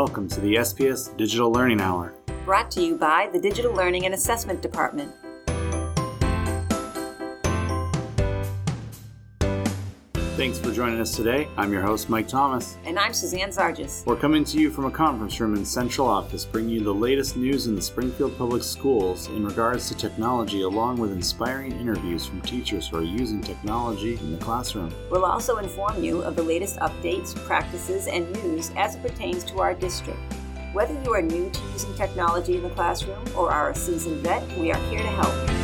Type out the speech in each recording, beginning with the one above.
welcome to the SPS Digital Learning Hour. Brought to you by the Digital Learning and Assessment Department. Thanks for joining us today. I'm your host, Mike Thomas. And I'm Suzanne Zargis. We're coming to you from a conference room in Central Office, bringing you the latest news in the Springfield Public Schools in regards to technology, along with inspiring interviews from teachers who are using technology in the classroom. We'll also inform you of the latest updates, practices, and news as it pertains to our district. Whether you are new to using technology in the classroom or are a seasoned vet, we are here to help.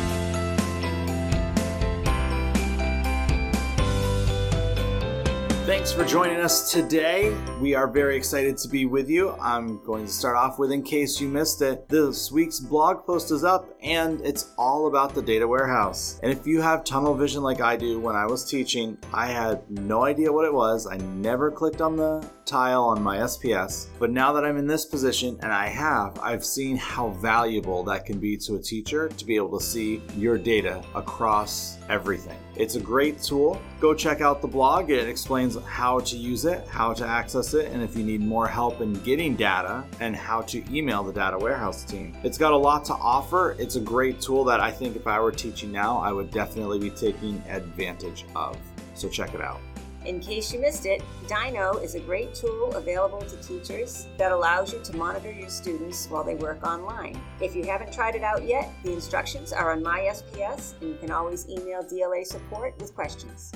Thanks for joining us today. We are very excited to be with you. I'm going to start off with, in case you missed it, this week's blog post is up and it's all about the data warehouse. And if you have tunnel vision like I do when I was teaching, I had no idea what it was. I never clicked on the tile on my SPS. But now that I'm in this position and I have, I've seen how valuable that can be to a teacher to be able to see your data across everything. It's a great tool. Go check out the blog. It explains how to use it, how to access it, and if you need more help in getting data and how to email the data warehouse team. It's got a lot to offer. It's a great tool that I think if I were teaching now, I would definitely be taking advantage of. So check it out. In case you missed it, DyKnow is a great tool available to teachers that allows you to monitor your students while they work online. If you haven't tried it out yet, the instructions are on my SPS, and you can always email DLA support with questions.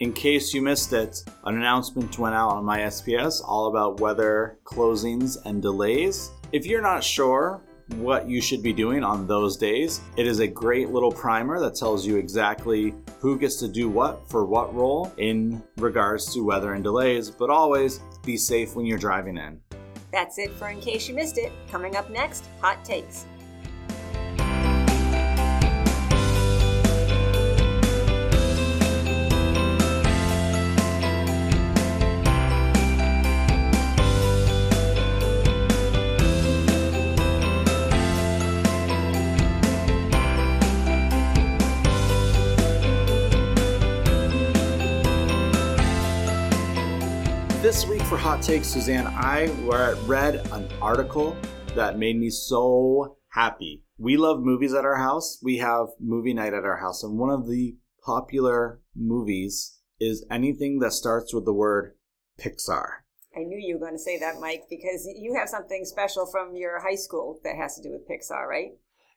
In case you missed it, an announcement went out on my SPS all about weather closings and delays. If you're not sure what you should be doing on those days. It is a great little primer that tells you exactly who gets to do what for what role in regards to weather and delays, but always be safe when you're driving in. That's it for In Case You Missed It. Coming up next, Hot Takes. For Hot Takes, Suzanne, I read an article that made me so happy. We love movies at our house. We have movie night at our house, and one of the popular movies is anything that starts with the word Pixar. I knew you were going to say that, Mike, because you have something special from your high school that has to do with Pixar, right?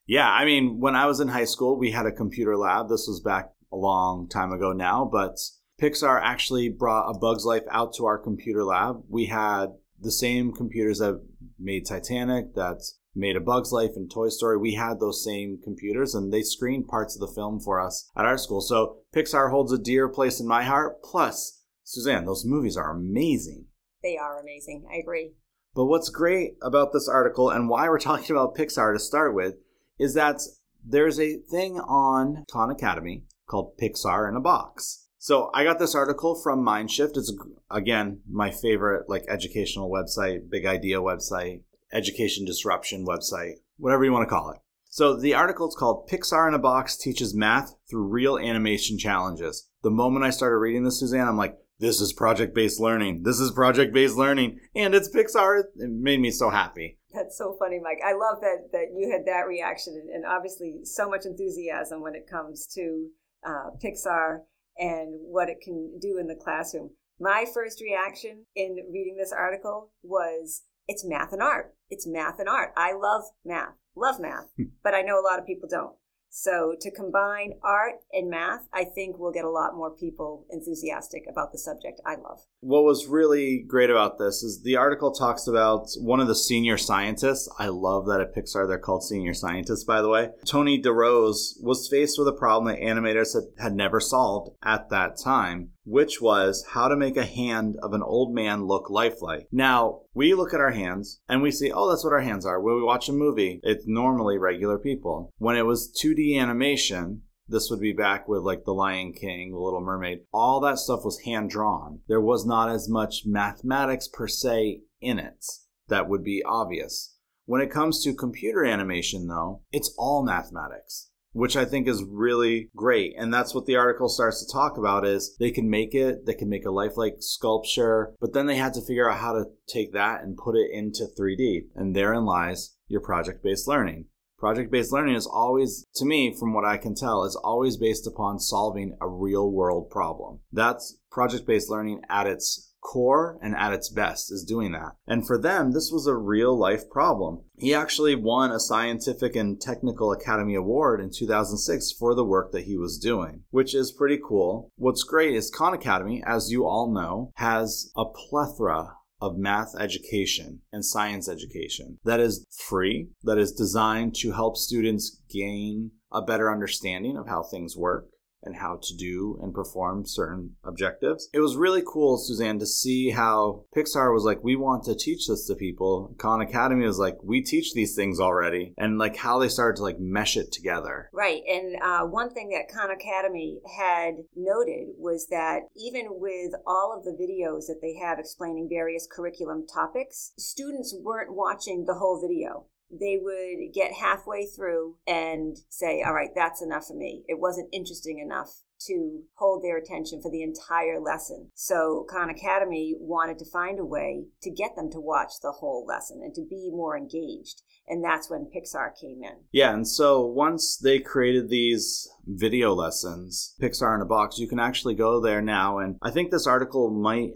Yeah, I mean, when I was in high school, we had a computer lab. This was back a long time ago now, but Pixar actually brought A Bug's Life out to our computer lab. We had the same computers that made Titanic, that made A Bug's Life and Toy Story. We had those same computers and they screened parts of the film for us at our school. So Pixar holds a dear place in my heart. Plus, Suzanne, those movies are amazing. They are amazing. I agree. But what's great about this article and why we're talking about Pixar to start with is that there's a thing on Khan Academy called Pixar in a Box. So I got this article from Mindshift. It's again my favorite like educational website, big idea website, education disruption website, whatever you want to call it. So the article is called Pixar in a Box teaches math through real animation challenges. The moment I started reading this, Suzanne, I'm like, this is project based learning. This is project based learning, and it's Pixar. It made me so happy. That's so funny, Mike. I love that that you had that reaction, and obviously so much enthusiasm when it comes to uh, Pixar and what it can do in the classroom. My first reaction in reading this article was it's math and art. It's math and art. I love math, love math, hmm. but I know a lot of people don't. So to combine art and math, I think we'll get a lot more people enthusiastic about the subject I love. What was really great about this is the article talks about one of the senior scientists. I love that at Pixar they're called senior scientists, by the way. Tony DeRose was faced with a problem that animators had, never solved at that time which was how to make a hand of an old man look lifelike. Now, we look at our hands and we see, oh, that's what our hands are. When we watch a movie, it's normally regular people. When it was 2D animation, this would be back with like The Lion King, The Little Mermaid. All that stuff was hand drawn. There was not as much mathematics per se in it that would be obvious. When it comes to computer animation, though, it's all mathematics. Which I think is really great. And that's what the article starts to talk about is they can make it, they can make a lifelike sculpture, but then they had to figure out how to take that and put it into 3D. And therein lies your project-based learning. Project-based learning is always, to me, from what I can tell, is always based upon solving a real world problem. That's project-based learning at its core and at its best is doing that. And for them, this was a real life problem. He actually won a Scientific and Technical Academy Award in 2006 for the work that he was doing, which is pretty cool. What's great is Khan Academy, as you all know, has a plethora of math education and science education that is free, that is designed to help students gain a better understanding of how things work and how to do and perform certain objectives. It was really cool, Suzanne, to see how Pixar was like, we want to teach this to people. Khan Academy was like, we teach these things already, and like how they started to like mesh it together. Right. And uh, one thing that Khan Academy had noted was that even with all of the videos that they have explaining various curriculum topics, students weren't watching the whole video they would get halfway through and say, All right, that's enough for me. It wasn't interesting enough to hold their attention for the entire lesson. So Khan Academy wanted to find a way to get them to watch the whole lesson and to be more engaged. And that's when Pixar came in. Yeah, and so once they created these video lessons, Pixar in a Box, you can actually go there now. And I think this article might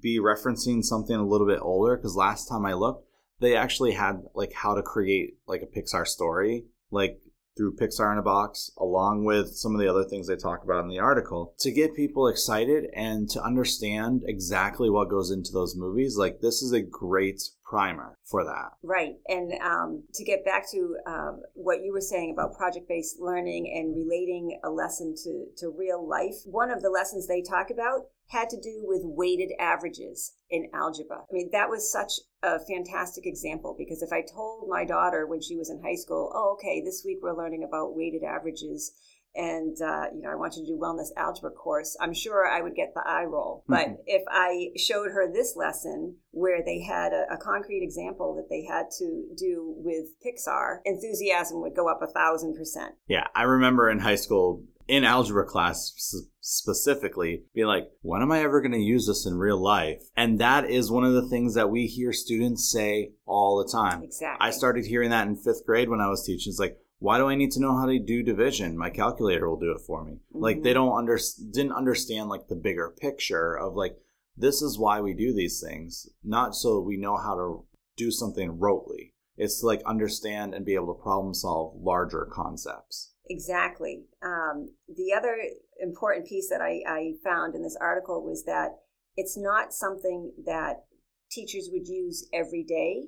be referencing something a little bit older because last time I looked, they actually had like how to create like a Pixar story, like through Pixar in a Box, along with some of the other things they talk about in the article, to get people excited and to understand exactly what goes into those movies. Like, this is a great primer for that. Right. And um, to get back to um, what you were saying about project based learning and relating a lesson to, to real life, one of the lessons they talk about had to do with weighted averages in algebra. I mean, that was such a fantastic example because if I told my daughter when she was in high school, oh, okay, this week we're learning about weighted averages and uh, you know I want you to do wellness algebra course, I'm sure I would get the eye roll. Mm-hmm. But if I showed her this lesson where they had a, a, concrete example that they had to do with Pixar, enthusiasm would go up a thousand percent. Yeah, I remember in high school in algebra class specifically being like when am i ever going to use this in real life and that is one of the things that we hear students say all the time exactly i started hearing that in fifth grade when i was teaching it's like why do I need to know how to do division? My calculator will do it for me. Mm-hmm. Like they mm-hmm. don't under didn't understand like the bigger picture of like this is why we do these things, not so we know how to do something rotely. It's to like understand and be able to problem solve larger concepts. Exactly. Um, the other important piece that I, I found in this article was that it's not something that teachers would use every day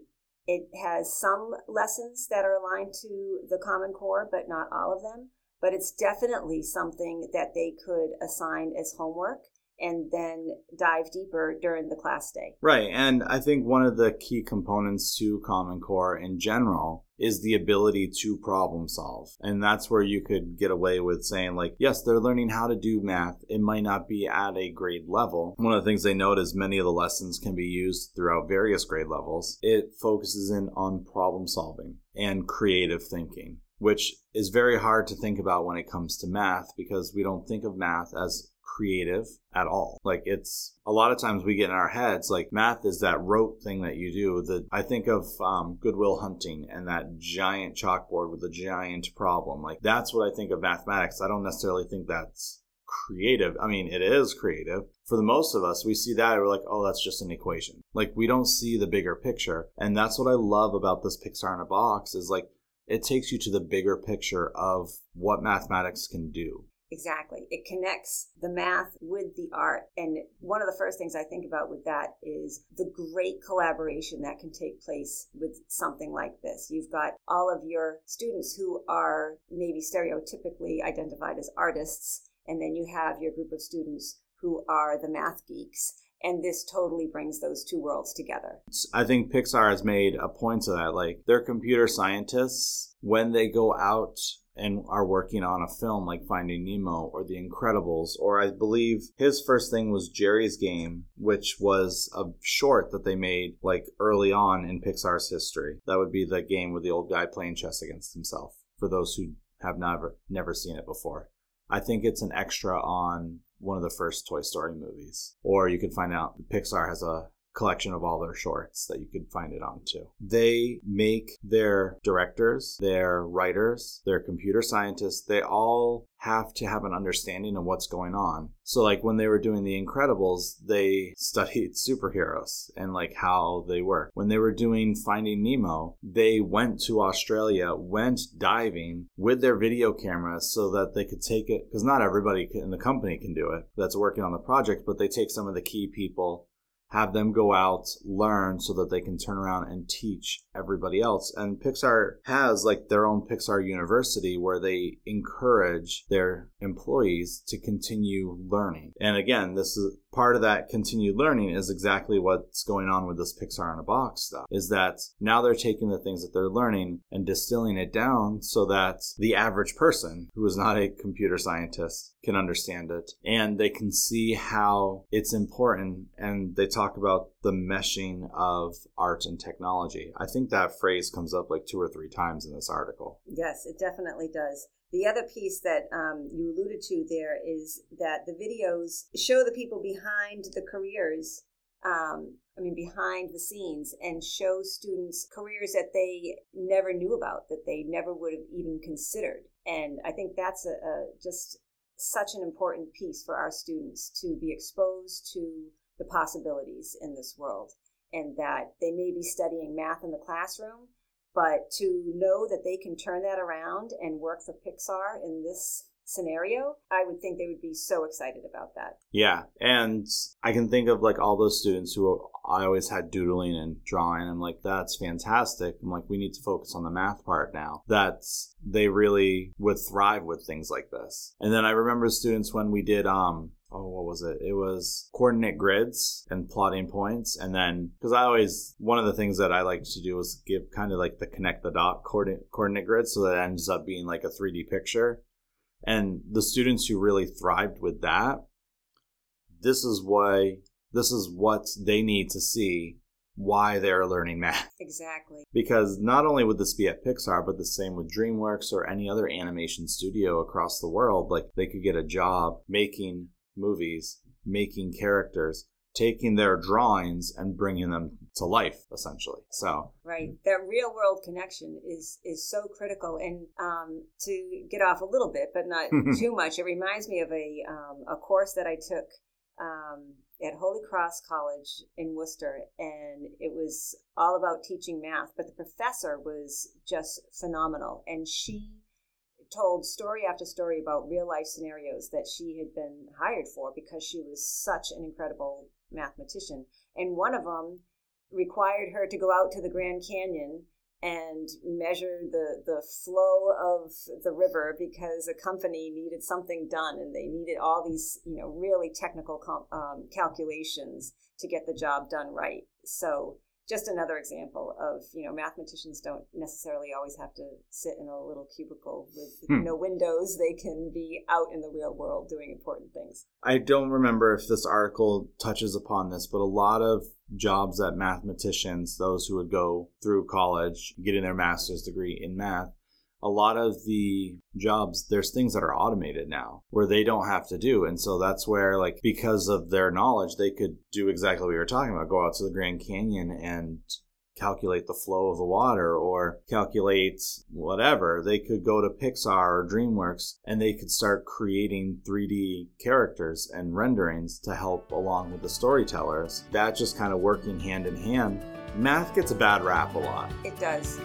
it has some lessons that are aligned to the Common Core, but not all of them. But it's definitely something that they could assign as homework and then dive deeper during the class day. Right. And I think one of the key components to Common Core in general is the ability to problem solve. And that's where you could get away with saying, like, yes, they're learning how to do math. It might not be at a grade level. One of the things they note is many of the lessons can be used throughout various grade levels. It focuses in on problem solving and creative thinking which is very hard to think about when it comes to math because we don't think of math as creative at all. Like it's a lot of times we get in our heads like math is that rote thing that you do. That I think of um, Good Will Hunting and that giant chalkboard with a giant problem. Like that's what I think of mathematics. I don't necessarily think that's creative. I mean, it is creative. For the most of us, we see that we're like, oh, that's just an equation. Like we don't see the bigger picture. And that's what I love about this Pixar in a box is like it takes you to the bigger picture of what mathematics can do. Exactly. It connects the math with the art. And one of the first things I think about with that is the great collaboration that can take place with something like this. You've got all of your students who are maybe stereotypically identified as artists, and then you have your group of students who are the math geeks. And this totally brings those two worlds together. I think Pixar has made a point of that. Like, they're computer scientists. When they go out and are working on a film like Finding Nemo or The Incredibles, or I believe his first thing was Geri's Game, which was a short that they made like early on in Pixar's history. That would be the game with the old guy playing chess against himself, for those who have never never seen it before. I think it's an extra on one of the first Toy Story movies. Or you can find out Pixar has a collection of all their shorts that you could find it on too. They make their directors, their writers, their computer scientists, they all have to have an understanding of what's going on. So like when they were doing the Incredibles, they studied superheroes and like how they work. When they were doing Finding Nemo, they went to Australia, went diving with their video cameras so that they could take it because not everybody in the company can do it that's working on the project, but they take some of the key people have them go out, learn so that they can turn around and teach everybody else. And Pixar has like their own Pixar University where they encourage their employees to continue learning. And again, this is part of that continued learning is exactly what's going on with this Pixar in a box stuff is that now they're taking the things that they're learning and distilling it down so that the average person who is not a computer scientist can understand it and they can see how it's important and they talk about the meshing of art and technology. I think that phrase comes up like two or three times in this article. Yes, it definitely does. The other piece that um, you alluded to there is that the videos show the people behind the careers. Um, I mean, behind the scenes, and show students careers that they never knew about, that they never would have even considered. And I think that's a, a just such an important piece for our students to be exposed to the possibilities in this world and that they may be studying math in the classroom, but to know that they can turn that around and work for Pixar in this scenario, I would think they would be so excited about that. Yeah. And I can think of like all those students who I always had doodling and drawing. I'm like, that's fantastic. I'm like, we need to focus on the math part now. That's they really would thrive with things like this. And then I remember students when we did um oh what was it it was coordinate grids and plotting points and then because i always one of the things that i like to do is give kind of like the connect the dot coordinate coordinate grid so that ends up being like a 3d picture and the students who really thrived with that this is why this is what they need to see why they're learning math. Exactly. Because not only would this be at Pixar, but the same with DreamWorks or any other animation studio across the world. Like they could get a job making movies, making characters, taking their drawings and bringing them to life essentially. So right. That real world connection is is so critical. And um, to get off a little bit but not too much it reminds me of a um, a course that i took um, at holy cross college in worcester. And it was all about teaching math but the professor was just phenomenal. And she told story after story about real life scenarios that she had been hired for because she was such an incredible mathematician. And one of them required her to go out to the Grand Canyon and measure the, the flow of the river because a company needed something done and they needed all these you know really technical com- um, calculations to get the job done right so just another example of you know mathematicians don't necessarily always have to sit in a little cubicle with hmm. no windows they can be out in the real world doing important things i don't remember if this article touches upon this but a lot of jobs that mathematicians those who would go through college getting their master's degree in math a lot of the jobs there's things that are automated now where they don't have to do. And so that's where like because of their knowledge they could do exactly what you were talking about go out to the grand canyon and calculate the flow of the water or calculate whatever. They could go to pixar or dreamworks and they could start creating 3d characters and renderings to help along with the storytellers. That just kind of working hand in hand. Math gets a bad rap a lot. It does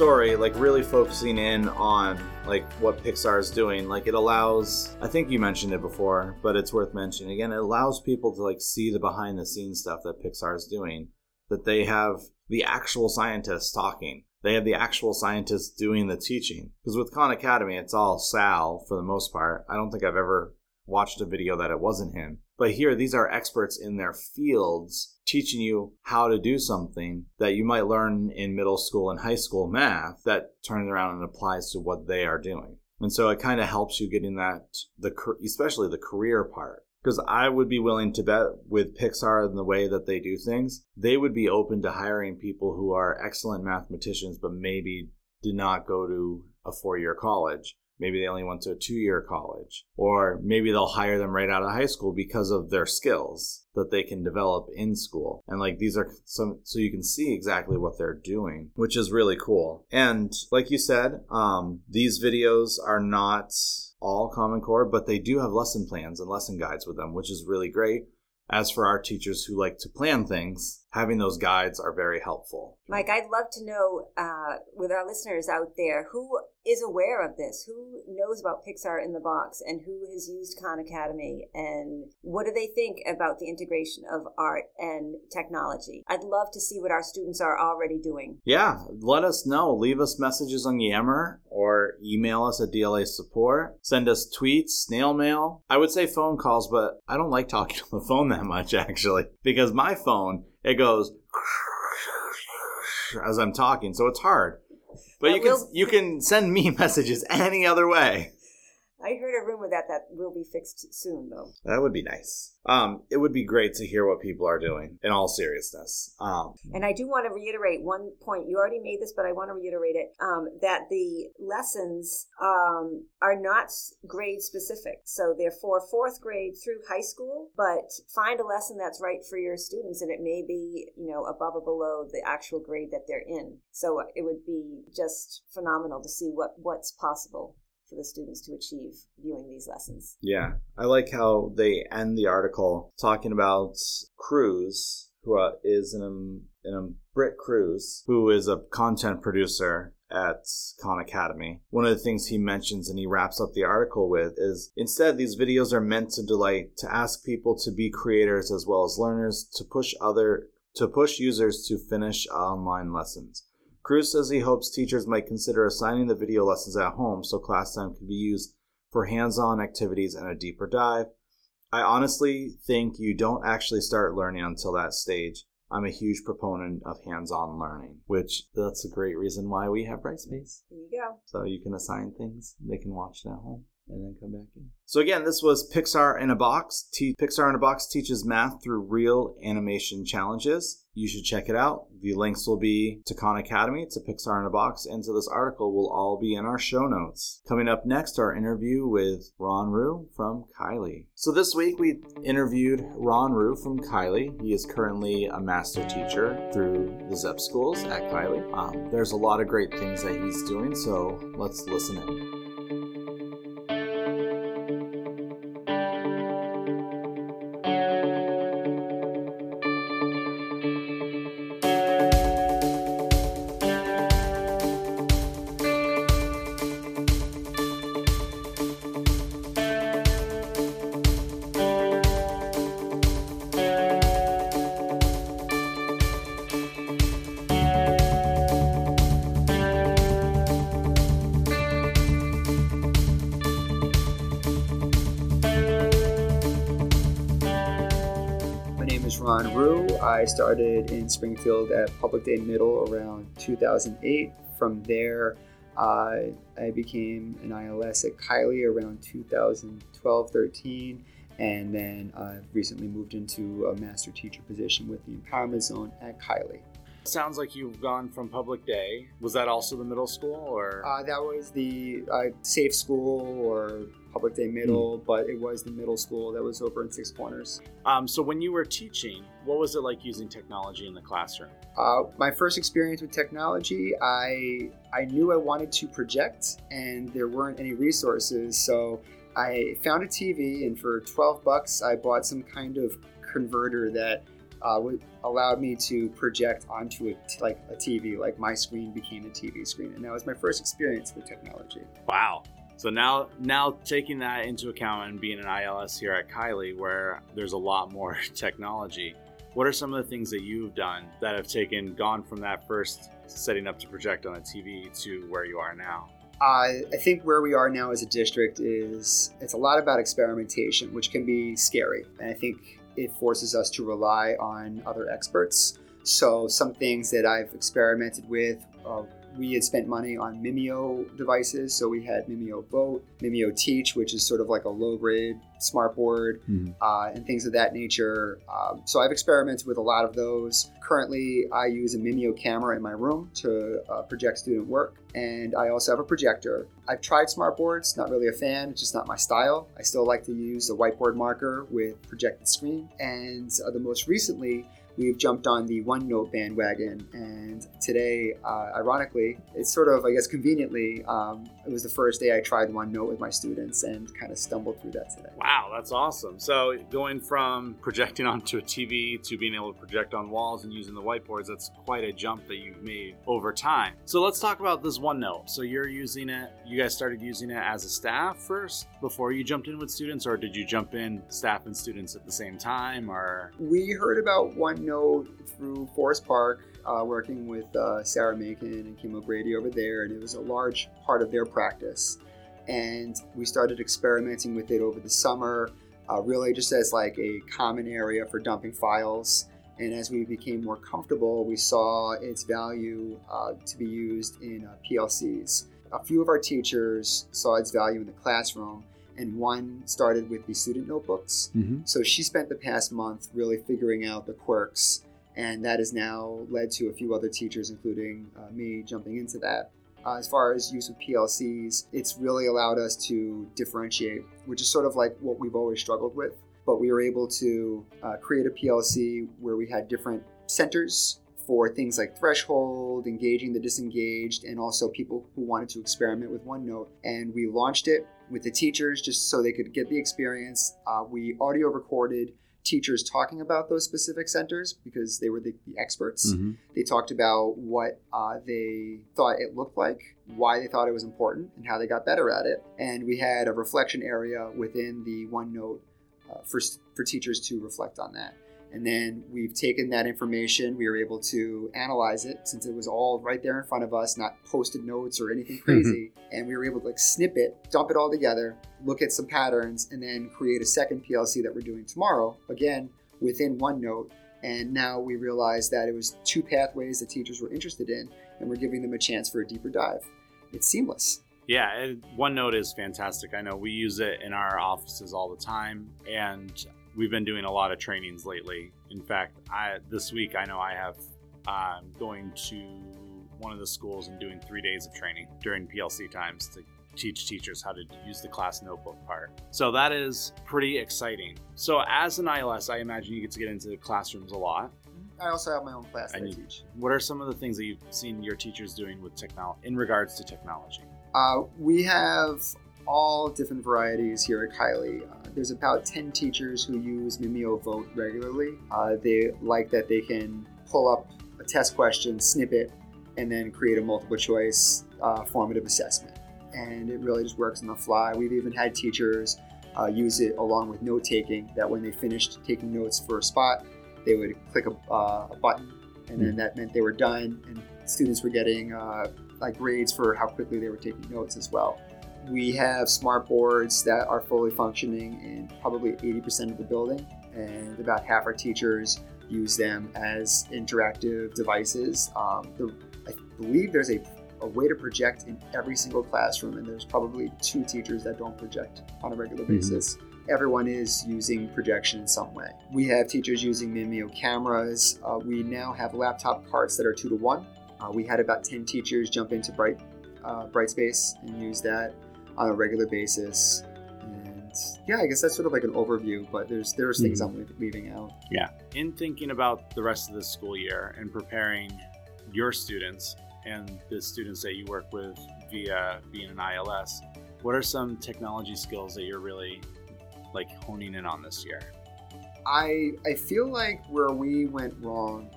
story, like really focusing in on like what Pixar is doing, like it allows I think you mentioned it before, but it's worth mentioning again, it allows people to like see the behind the scenes stuff that Pixar is doing. that they have the actual scientists talking. They have the actual scientists doing the teaching. Because with Khan Academy, it's all Sal for the most part. I don't think I've ever watched a video that it wasn't him. But here, these are experts in their fields teaching you how to do something that you might learn in middle school and high school math that turns around and applies to what they are doing. And so it kind of helps you getting that the especially the career part because I would be willing to bet with Pixar and the way that they do things, they would be open to hiring people who are excellent mathematicians but maybe did not go to a four-year college Maybe they only went to a two year college. Or maybe they'll hire them right out of high school because of their skills that they can develop in school. And like these are some, so you can see exactly what they're doing, which is really cool. And like you said, um, these videos are not all Common Core, but they do have lesson plans and lesson guides with them, which is really great. As for our teachers who like to plan things, having those guides are very helpful. Mike, I'd love to know uh, with our listeners out there who is aware of this, who knows about Pixar in the box, and who has used Khan Academy, and what do they think about the integration of art and technology? I'd love to see what our students are already doing. Yeah, let us know. Leave us messages on Yammer or email us at DLA support. Send us tweets, snail mail. I would say phone calls, but I don't like talking on the phone that much actually because my phone it goes as I'm talking, so it's hard. But you can you can send me messages any other way. I heard a rumor that that will be fixed soon, though. That would be nice. Um, it would be great to hear what people are doing. In all seriousness, um, and I do want to reiterate one point. You already made this, but I want to reiterate it. Um, that the lessons um, are not grade specific, so they're for fourth grade through high school. But find a lesson that's right for your students, and it may be you know above or below the actual grade that they're in. So it would be just phenomenal to see what what's possible for the students to achieve viewing these lessons. Yeah, I like how they end the article talking about Cruise, who is uh, is an, an Brit Cruise, who is a content producer at Khan Academy. One of the things he mentions and he wraps up the article with is instead these videos are meant to delight, to ask people to be creators as well as learners, to push other to push users to finish online lessons. Cruise says he hopes teachers might consider assigning the video lessons at home so class time can be used for hands on activities and a deeper dive. I honestly think you don't actually start learning until that stage. I'm a huge proponent of hands on learning, which that's a great reason why we have Brightspace. There you go. So you can assign things, they can watch it at home and then come back in. So again, this was Pixar in a Box. Te- Pixar in a Box teaches math through real animation challenges. You should check it out. The links will be to Khan Academy, to Pixar in a Box, and to this article will all be in our show notes. Coming up next, our interview with Ron Roux from Kiley. So this week we interviewed Ron Roux from Kiley. He is currently a master teacher through the ZEP schools at Kiley. Um, there's a lot of great things that he's doing, so let's listen in. I started in Springfield at Public Day Middle around 2008. From there, uh, I became an ILS at Kiley around 2012 13, and then I've recently moved into a master teacher position with the Empowerment Zone at Kiley. Sounds like you've gone from Public Day. Was that also the middle school, or uh, that was the uh, Safe School or Public Day Middle, mm. but it was the middle school that was over in Six Corners. Um, so when you were teaching, what was it like using technology in the classroom? Uh, my first experience with technology, I I knew I wanted to project, and there weren't any resources, so I found a TV, and for twelve bucks, I bought some kind of converter that uh, allowed me to project onto a t- like a TV. Like my screen became a TV screen, and that was my first experience with technology. Wow, so now, now taking that into account and being an ILS here at Kiley, where there's a lot more technology, What are some of the things that you've done that have taken gone from that first setting up to project on a TV to where you are now? I think where we are now as a district is it's a lot about experimentation, which can be scary. And I think it forces us to rely on other experts. So, some things that I've experimented with uh, we had spent money on Mimeo devices. So we had Mimeo Vote, Mimeo Teach, which is sort of like a low grade smartboard, mm-hmm. uh, and things of that nature. Um, so I've experimented with a lot of those. Currently, I use a Mimeo camera in my room to uh, project student work, and I also have a projector. I've tried smartboards, not really a fan, it's just not my style. I still like to use a whiteboard marker with projected screen, and uh, the most recently, we've jumped on the OneNote bandwagon. And today, uh, ironically, it's sort of, I guess, conveniently, um, it was the first day I tried OneNote with my students and kind of stumbled through that today. Wow, that's awesome. So going from projecting onto a TV to being able to project on walls and using the whiteboards, that's quite a jump that you've made over time. So let's talk about this OneNote. So you're using it, you guys started using it as a staff first before you jumped in with students, or did you jump in staff and students at the same time? Or we heard about OneNote know through Forest Park, uh, working with uh, Sarah Macon and Kim O'Grady over there, and it was a large part of their practice. And we started experimenting with it over the summer, uh, really just as like a common area for dumping files. And as we became more comfortable, we saw its value uh, to be used in uh, PLCs. A few of our teachers saw its value in the classroom, and one started with the student notebooks. Mm-hmm. So she spent the past month really figuring out the quirks, and that has now led to a few other teachers, including uh, me, jumping into that. Uh, as far as use of PLCs, it's really allowed us to differentiate, which is sort of like what we've always struggled with. But we were able to uh, create a PLC where we had different centers for things like threshold, engaging the disengaged, and also people who wanted to experiment with OneNote. And we launched it with the teachers just so they could get the experience. Uh, we audio recorded teachers talking about those specific centers because they were the, the experts. Mm-hmm. They talked about what uh, they thought it looked like, why they thought it was important, and how they got better at it. And we had a reflection area within the OneNote uh, for, for teachers to reflect on that. And then we've taken that information, we were able to analyze it since it was all right there in front of us, not posted notes or anything mm-hmm. crazy. and we were able to like snip it, dump it all together, look at some patterns, and then create a second PLC that we're doing tomorrow, again, within OneNote. And now we realize that it was two pathways that teachers were interested in, and we're giving them a chance for a deeper dive. It's seamless. Yeah, OneNote is fantastic. I know we use it in our offices all the time, and we've been doing a lot of trainings lately. In fact, I this week I know I have um, going to one of the schools and doing three days of training during PLC times to teach teachers how to use the class notebook part. So that is pretty exciting. So as an ILS, I imagine you get to get into classrooms a lot. I also have my own class that I teach. What are some of the things that you've seen your teachers doing with technology in regards to technology? Uh, we have all different varieties here at Kiley. There's about 10 teachers who use Mimeo Vote regularly. Uh, they like that they can pull up a test question, snip it, and then create a multiple choice uh, formative assessment. And it really just works on the fly. We've even had teachers uh, use it along with note taking, that when they finished taking notes for a spot, they would click a, uh, a button, and then that meant they were done, and students were getting uh, like grades for how quickly they were taking notes as well. We have smart boards that are fully functioning in probably 80% of the building, and about half our teachers use them as interactive devices. Um, the, I believe there's a, a way to project in every single classroom, and there's probably two teachers that don't project on a regular mm-hmm. basis. Everyone is using projection in some way. We have teachers using Mimeo cameras. Uh, we now have laptop carts that are two to one. Uh, we had about 10 teachers jump into Bright, uh, Brightspace and use that on a regular basis. And yeah, I guess that's sort of like an overview, but there's there's things mm-hmm. I'm leaving out. Yeah. In thinking about the rest of the school year and preparing your students and the students that you work with via being an ILS, what are some technology skills that you're really like honing in on this year? I I feel like where we went wrong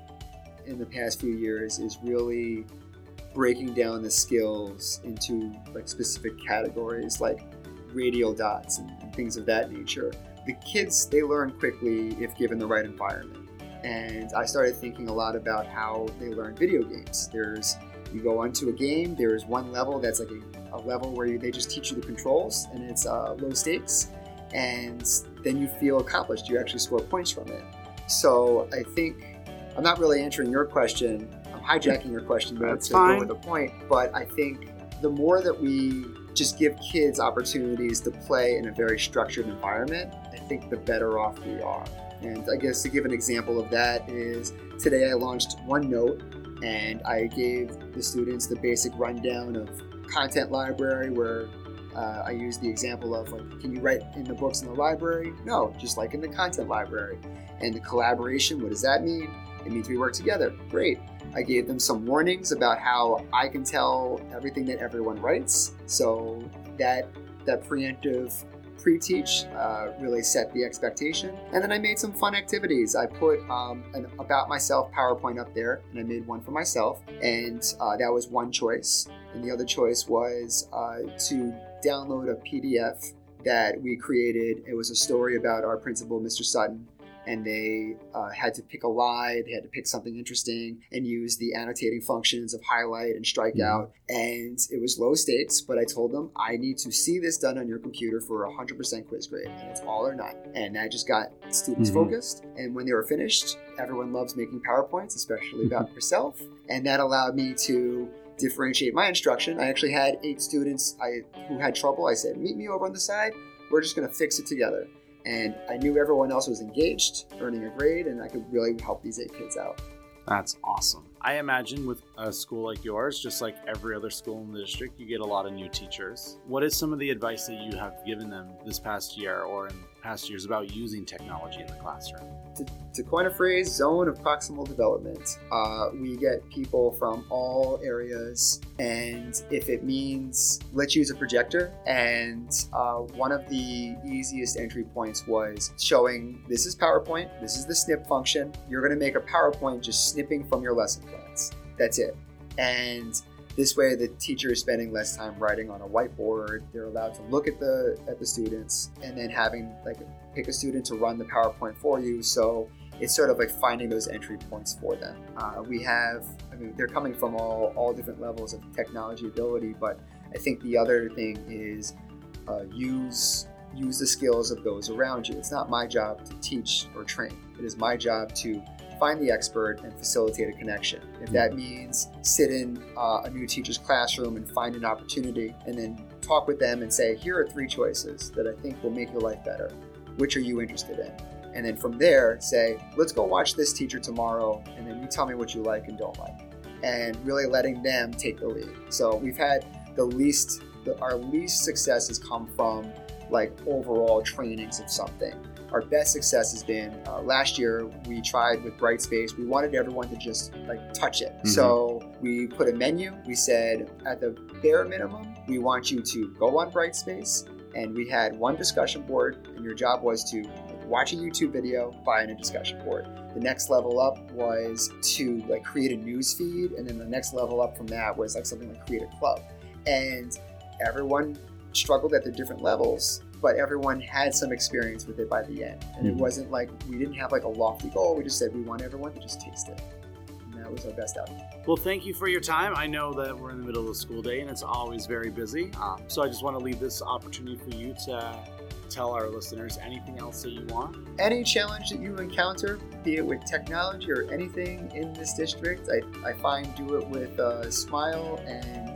in the past few years is really breaking down the skills into like specific categories like radial dots and, things of that nature. The kids they learn quickly if given the right environment. And I started thinking a lot about how they learn video games. There's you go onto a game. There's one level that's like a, a level where you, they just teach you the controls, and it's uh, low stakes, and then you feel accomplished. You actually score points from it. So I think I'm not really answering your question. I'm hijacking your question, but That's to fine. go with the point. But I think the more that we just give kids opportunities to play in a very structured environment, I think the better off we are. And I guess to give an example of that is today I launched OneNote and I gave the students the basic rundown of content library where uh, I used the example of like, can you write in the books in the library? No, just like in the content library. And the collaboration, what does that mean? It means we work together. Great. I gave them some warnings about how I can tell everything that everyone writes. So that that preemptive pre-teach uh, really set the expectation. And then I made some fun activities. I put um, an about myself PowerPoint up there, and I made one for myself, and uh, that was one choice. And the other choice was uh, to download a PDF that we created. It was a story about our principal, Mr. Sutton, and they uh, had to pick a lie, they had to pick something interesting and use the annotating functions of highlight and strikeout. And it was low stakes, but I told them, I need to see this done on your computer for a 100% quiz grade, and it's all or none. And that just got students Mhm. focused. And when they were finished, everyone loves making PowerPoints, especially about yourself. And that allowed me to differentiate my instruction. I actually had eight students I, who had trouble. I said, Meet me over on the side. We're just going to fix it together and I knew everyone else was engaged, earning a grade, and I could really help these eight kids out. That's awesome. I imagine with a school like yours, just like every other school in the district, you get a lot of new teachers. What is some of the advice that you have given them this past year or in past years about using technology in the classroom? To, to coin a phrase, zone of proximal development, uh, we get people from all areas, and if it means let's use a projector, and uh, one of the easiest entry points was showing this is PowerPoint, this is the snip function. You're going to make a PowerPoint just snipping from your lesson plans. That's it. And this way, the teacher is spending less time writing on a whiteboard. They're allowed to look at the at the students, and then having like pick a student to run the PowerPoint for you. So it's sort of like finding those entry points for them. Uh, we have, I mean, they're coming from all all different levels of technology ability, but I think the other thing is uh, use use the skills of those around you. It's not my job to teach or train. It is my job to find the expert and facilitate a connection. If that means sit in uh, a new teacher's classroom and find an opportunity and then talk with them and say, here are three choices that I think will make your life better. Which are you interested in? And then from there, say, let's go watch this teacher tomorrow, and then you tell me what you like and don't like. And really letting them take the lead. So we've had the least, the, our least success has come from like overall trainings of something our best success has been uh, last year we tried with brightspace we wanted everyone to just like touch it. Mhm. so we put a menu. We said at the bare minimum we want you to go on brightspace and we had one discussion board and your job was to watch a youtube video find a discussion board. The next level up was to like create a news feed and then the next level up from that was like something like create a club. And everyone struggled at the different levels but everyone had some experience with it by the end and it Mhm. wasn't like we didn't have like a lofty goal we just said we want everyone to just taste it and that was our best outcome Well, thank you for your time. I know that we're in the middle of the school day and it's always very busy. Um, so I just want to leave this opportunity for you to tell our listeners anything else that you want. any challenge that you encounter be it with technology or anything in this district i, I find do it with a smile and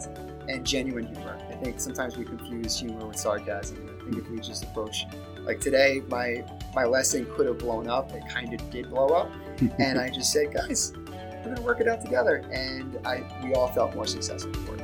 and genuine humor i think sometimes we confuse humor with sarcasm i think if we just approach like today my my lesson could have blown up. It kind of did blow up. And I just said, guys, we're gonna work it out together, and I we all felt more successful for it.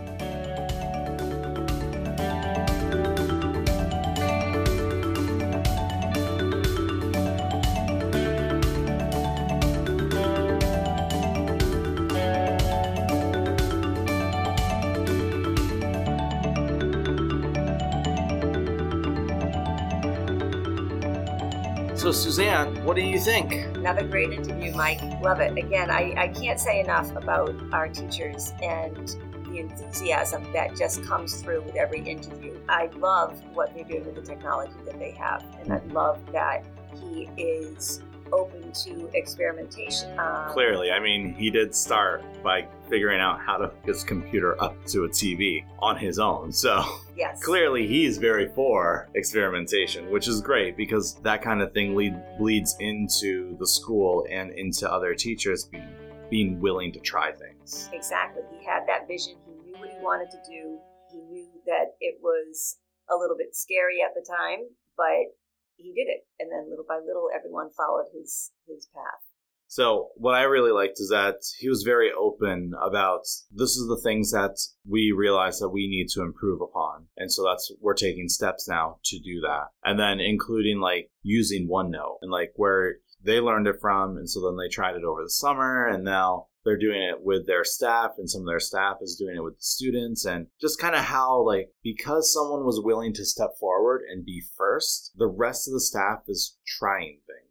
What do you think? Another great interview, Mike. Love it. Again, I, I can't say enough about our teachers and the enthusiasm that just comes through with every interview. I love what they're doing with the technology that they have, and I love that he is open to experimentation. Um, Clearly, I mean, he did start by figuring out how to hook his computer up to a TV on his own. So yes. clearly, he's very for experimentation, which is great because that kind of thing lead, bleeds into the school and into other teachers being being willing to try things. Exactly. He had that vision. He knew what he wanted to do. He knew that it was a little bit scary at the time, but he did it. And then little by little, everyone followed his his path. So what I really liked is that he was very open about this is the things that we realize that we need to improve upon. And so that's we're taking steps now to do that. And then including like using OneNote and like where they learned it from and so then they tried it over the summer and now they're doing it with their staff and some of their staff is doing it with the students and just kind of how like because someone was willing to step forward and be first the rest of the staff is trying things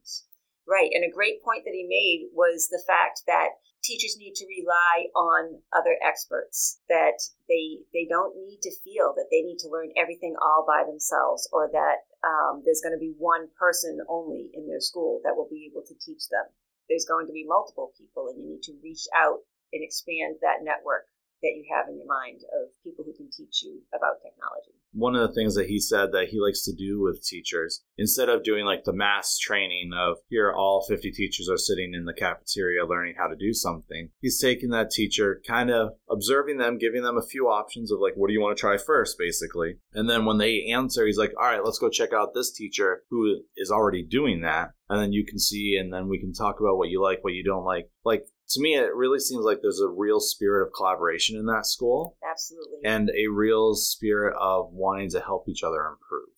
right and a great point that he made was the fact that teachers need to rely on other experts that they they don't need to feel that they need to learn everything all by themselves or that um, there's going to be one person only in their school that will be able to teach them there's going to be multiple people, and you need to reach out and expand that network that you have in your mind of people who can teach you about technology. One of the things that he said that he likes to do with teachers, instead of doing like the mass training of here, all 50 teachers are sitting in the cafeteria learning how to do something, he's taking that teacher, kind of observing them, giving them a few options of like, what do you want to try first, basically. And then when they answer, he's like, all right, let's go check out this teacher who is already doing that. And then you can see, and then we can talk about what you like, what you don't like. Like to me, it really seems like there's a real spirit of collaboration in that school. Absolutely. And a real spirit of wanting to help each other improve.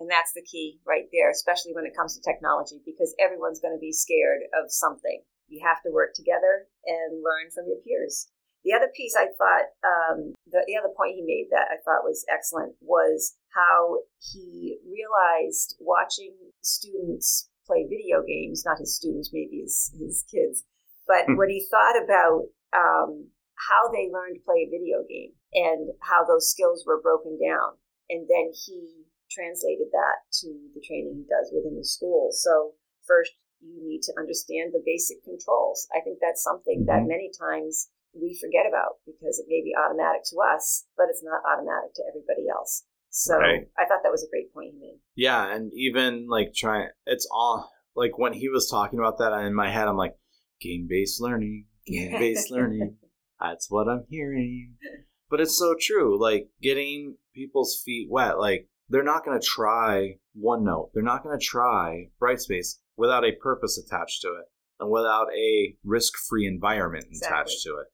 And that's the key right there, especially when it comes to technology, because everyone's going to be scared of something. You have to work together and learn from your peers. The other piece I thought, um, the, the other point he made that I thought was excellent was how he realized watching students play video games, not his students, maybe his, his kids, but hmm. when he thought about um, how they learned to play a video game and how those skills were broken down, and then he translated that to the training he does within the school. So first, you need to understand the basic controls. I think that's something that mm-hmm. many times we forget about because it may be automatic to us, but it's not automatic to everybody else. So right. I thought that was a great point he made. Yeah, and even like trying, it's all like when he was talking about that in my head, I'm like, game based learning, game based learning. That's what I'm hearing. But it's so true. Like getting people's feet wet. Like they're not going to try OneNote. They're not going to try Brightspace without a purpose attached to it and without a risk free environment exactly. attached to it.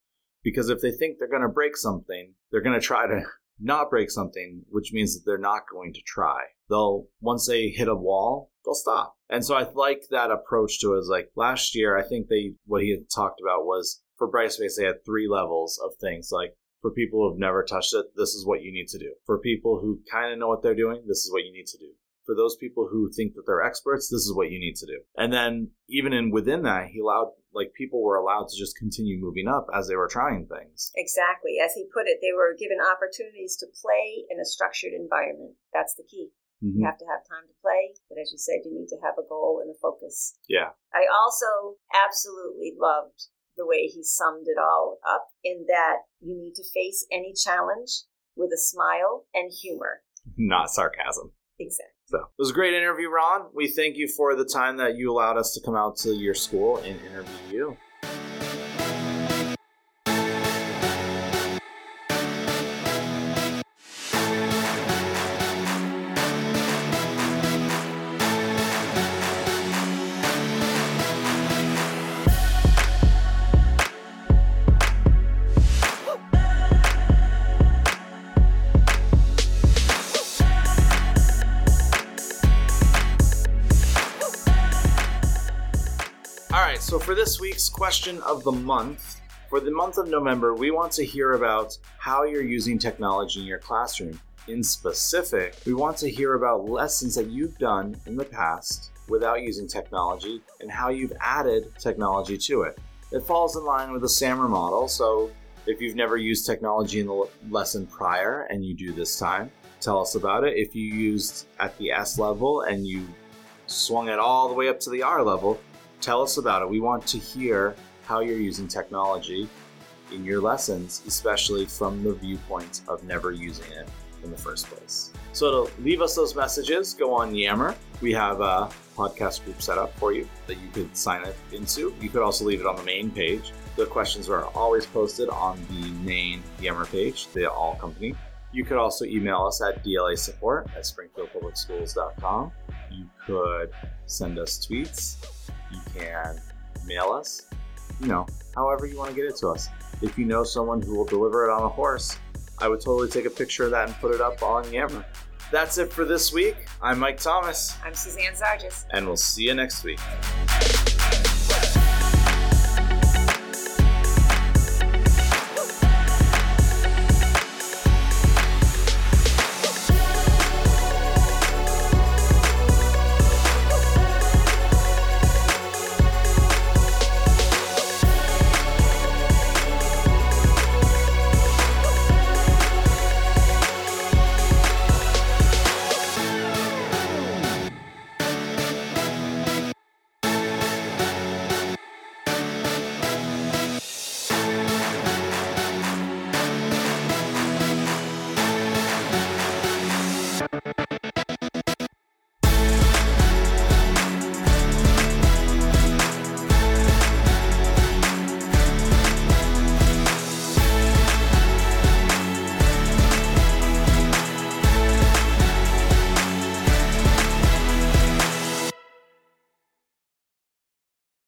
Because if they think they're going to break something, they're going to try to not break something, which means that they're not going to try. They'll, once they hit a wall, they'll stop. And so I like that approach to it. Like last year, I think they, what he had talked about was for Brightspace, they had three levels of things. Like for people who've never touched it, this is what you need to do. For people who kind of know what they're doing, this is what you need to do for those people who think that they're experts, this is what you need to do. And then even in within that, he allowed like people were allowed to just continue moving up as they were trying things. Exactly. As he put it, they were given opportunities to play in a structured environment. That's the key. Mm-hmm. You have to have time to play, but as you said, you need to have a goal and a focus. Yeah. I also absolutely loved the way he summed it all up in that you need to face any challenge with a smile and humor, not sarcasm. Exactly. So it was a great interview, Ron. We thank you for the time that you allowed us to come out to your school and interview you. So, for this week's question of the month, for the month of November, we want to hear about how you're using technology in your classroom. In specific, we want to hear about lessons that you've done in the past without using technology and how you've added technology to it. It falls in line with the SAMR model, so if you've never used technology in the lesson prior and you do this time, tell us about it. If you used at the S level and you swung it all the way up to the R level, Tell us about it. We want to hear how you're using technology in your lessons, especially from the viewpoint of never using it in the first place. So to leave us those messages, go on Yammer. We have a podcast group set up for you that you could sign up into. You could also leave it on the main page. The questions are always posted on the main Yammer page, the all company. You could also email us at DLA support at springfieldpublicschools.com. You could send us tweets. You can mail us. You know, however you want to get it to us. If you know someone who will deliver it on a horse, I would totally take a picture of that and put it up on Yammer. That's it for this week. I'm Mike Thomas. I'm Suzanne Zargis. And we'll see you next week.